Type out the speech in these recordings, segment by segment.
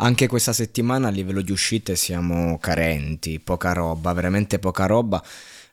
Anche questa settimana a livello di uscite siamo carenti, poca roba, veramente poca roba.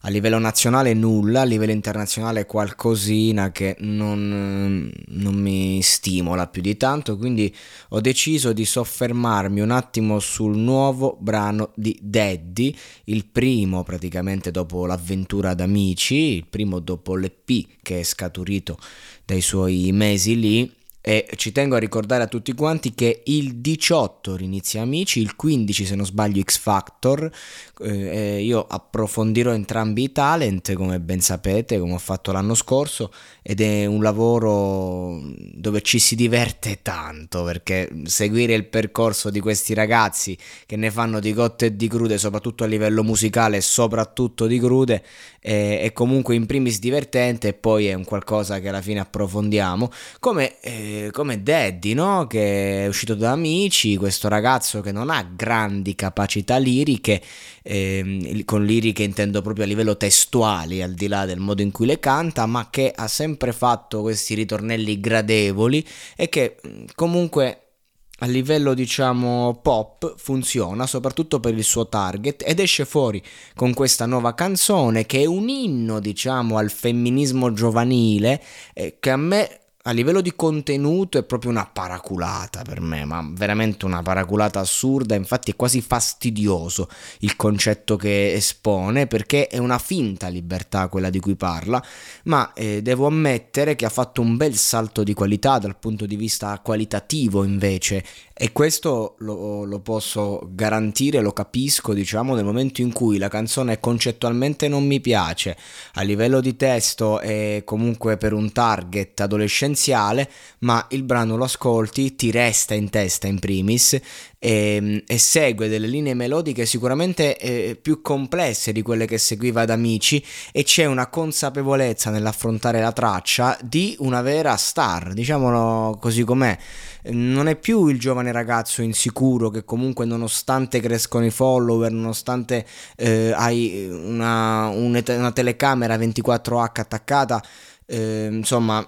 A livello nazionale nulla, a livello internazionale qualcosina che non, non, mi stimola più di tanto, quindi ho deciso di soffermarmi un attimo sul nuovo brano di Daddy, il primo praticamente dopo l'avventura ad amici, il primo dopo l'EP che è scaturito dai suoi mesi lì e ci tengo a ricordare a tutti quanti che il 18 rinizia Amici, il 15 se non sbaglio X Factor, eh, io approfondirò entrambi i talent come ben sapete, come ho fatto l'anno scorso ed è un lavoro dove ci si diverte tanto perché seguire il percorso di questi ragazzi che ne fanno di cotte e di crude, soprattutto a livello musicale e soprattutto di crude, è, è comunque in primis divertente e poi è un qualcosa che alla fine approfondiamo. Come... Eh, come Daddy, no? che è uscito da Amici, questo ragazzo che non ha grandi capacità liriche, eh, con liriche intendo proprio a livello testuali, al di là del modo in cui le canta, ma che ha sempre fatto questi ritornelli gradevoli e che comunque a livello diciamo pop funziona soprattutto per il suo target ed esce fuori con questa nuova canzone che è un inno diciamo al femminismo giovanile eh, che a me a livello di contenuto è proprio una paraculata per me, ma veramente una paraculata assurda, infatti è quasi fastidioso il concetto che espone perché è una finta libertà quella di cui parla, ma eh, devo ammettere che ha fatto un bel salto di qualità dal punto di vista qualitativo invece. E questo lo, lo, posso garantire, lo capisco, diciamo, nel momento in cui la canzone concettualmente non mi piace, a livello di testo è comunque per un target adolescenziale, ma il brano lo ascolti, ti resta in testa in primis e, ehm, e segue delle linee melodiche sicuramente eh, più complesse di quelle che seguiva ad Amici e c'è una consapevolezza nell'affrontare la traccia di una vera star, diciamolo così com'è. Non è più il giovane ragazzo insicuro che comunque nonostante crescono i follower, nonostante eh, hai una, una, telecamera 24H attaccata, eh, insomma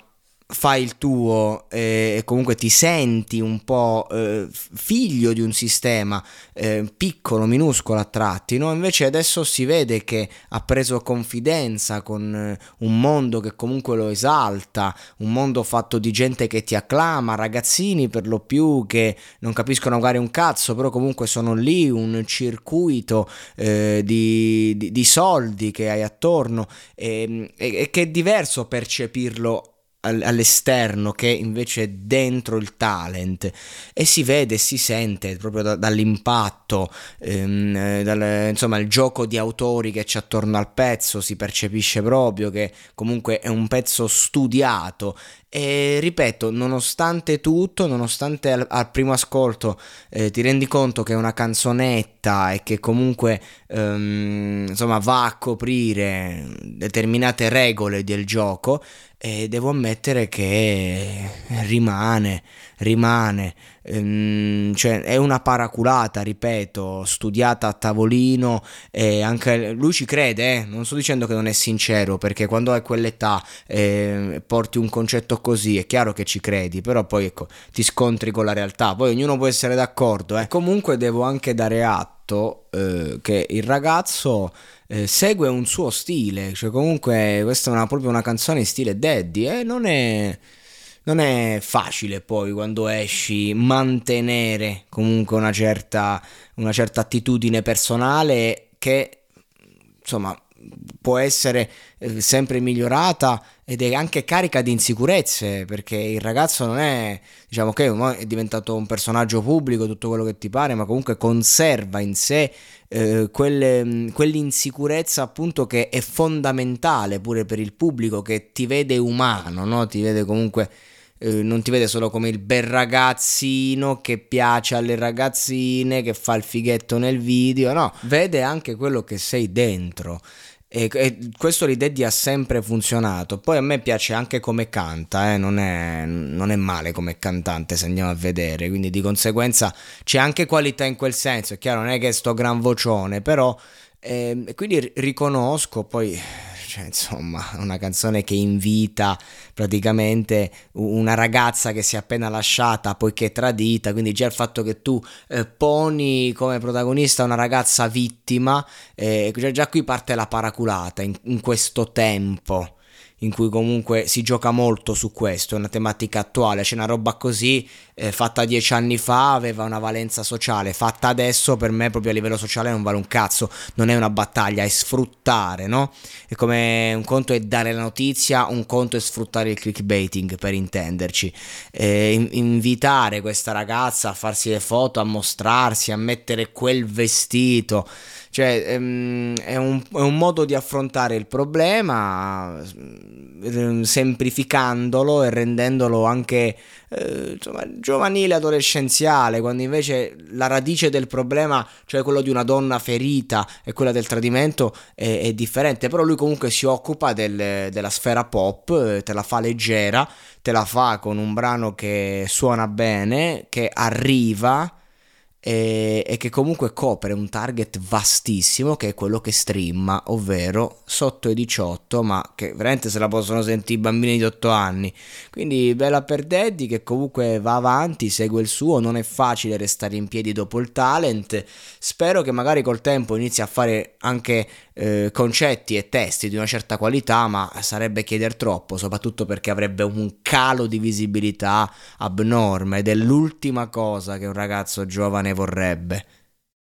fai il tuo e comunque ti senti un po' eh, figlio di un sistema eh, piccolo, minuscolo a tratti, no? invece adesso si vede che ha preso confidenza con eh, un mondo che comunque lo esalta, un mondo fatto di gente che ti acclama, ragazzini per lo più che non capiscono magari un cazzo, però comunque sono lì, un circuito eh, di, di, di, soldi che hai attorno e, e, e che è diverso percepirlo all'esterno che invece è dentro il talent e si vede si sente proprio da, dall'impatto ehm, eh, dal, insomma il gioco di autori che c'è attorno al pezzo si percepisce proprio che comunque è un pezzo studiato e ripeto, nonostante tutto, nonostante al, al primo ascolto eh, ti rendi conto che è una canzonetta e che comunque ehm, insomma va a coprire determinate regole del gioco, e devo ammettere che rimane rimane, ehm, cioè è una paraculata, ripeto, studiata a tavolino e anche lui ci crede, eh? non sto dicendo che non è sincero perché quando hai quell'età eh, porti un concetto così è chiaro che ci credi, però poi ecco ti scontri con la realtà, poi ognuno può essere d'accordo, eh? comunque devo anche dare atto eh, che il ragazzo eh, segue un suo stile, cioè comunque questa è una, proprio una canzone in stile daddy e eh? non è non è facile poi quando esci mantenere comunque una certa, una certa attitudine personale che insomma può essere eh, sempre migliorata ed è anche carica di insicurezze perché il ragazzo non è diciamo che è diventato un personaggio pubblico tutto quello che ti pare ma comunque conserva in sé eh, quelle, quell'insicurezza appunto che è fondamentale pure per il pubblico che ti vede umano no? ti vede comunque eh, non ti vede solo come il bel ragazzino che piace alle ragazzine, che fa il fighetto nel video, no, vede anche quello che sei dentro. E, e questo l'Ideddy ha sempre funzionato. Poi a me piace anche come canta, eh? non, è, non, è, male come cantante se andiamo a vedere, quindi di conseguenza c'è anche qualità in quel senso. È chiaro, non è che sto gran vocione, però eh, quindi riconosco poi cioè, insomma, una canzone che invita praticamente una ragazza che si è appena lasciata poiché tradita, quindi già il fatto che tu eh, poni come protagonista una ragazza vittima, eh, già, già qui parte la paraculata in, in questo tempo in cui comunque si gioca molto su questo, è una tematica attuale, c'è una roba così eh, fatta dieci anni fa aveva una valenza sociale, fatta adesso per me proprio a livello sociale non vale un cazzo, non è una battaglia, è sfruttare, no? È come un conto è dare la notizia, un conto è sfruttare il clickbaiting per intenderci, eh, invitare questa ragazza a farsi le foto, a mostrarsi, a mettere quel vestito cioè, ehm, è, un, è, un, modo di affrontare il problema ehm, semplificandolo e rendendolo anche eh, insomma, giovanile, adolescenziale, quando invece la radice del problema, cioè quello di una donna ferita e quella del tradimento, è, è differente. Però lui comunque si occupa del, della sfera pop, te la fa leggera, te la fa con un brano che suona bene, che arriva e, e, che comunque copre un target vastissimo che è quello che streama, ovvero sotto i 18, ma che veramente se la possono sentire i bambini di 8 anni. Quindi bella per Daddy che comunque va avanti, segue il suo, non è facile restare in piedi dopo il talent. Spero che magari col tempo inizi a fare anche eh, concetti e testi di una certa qualità, ma sarebbe chieder troppo, soprattutto perché avrebbe un calo di visibilità abnorme ed è l'ultima cosa che un ragazzo giovane vorrebbe.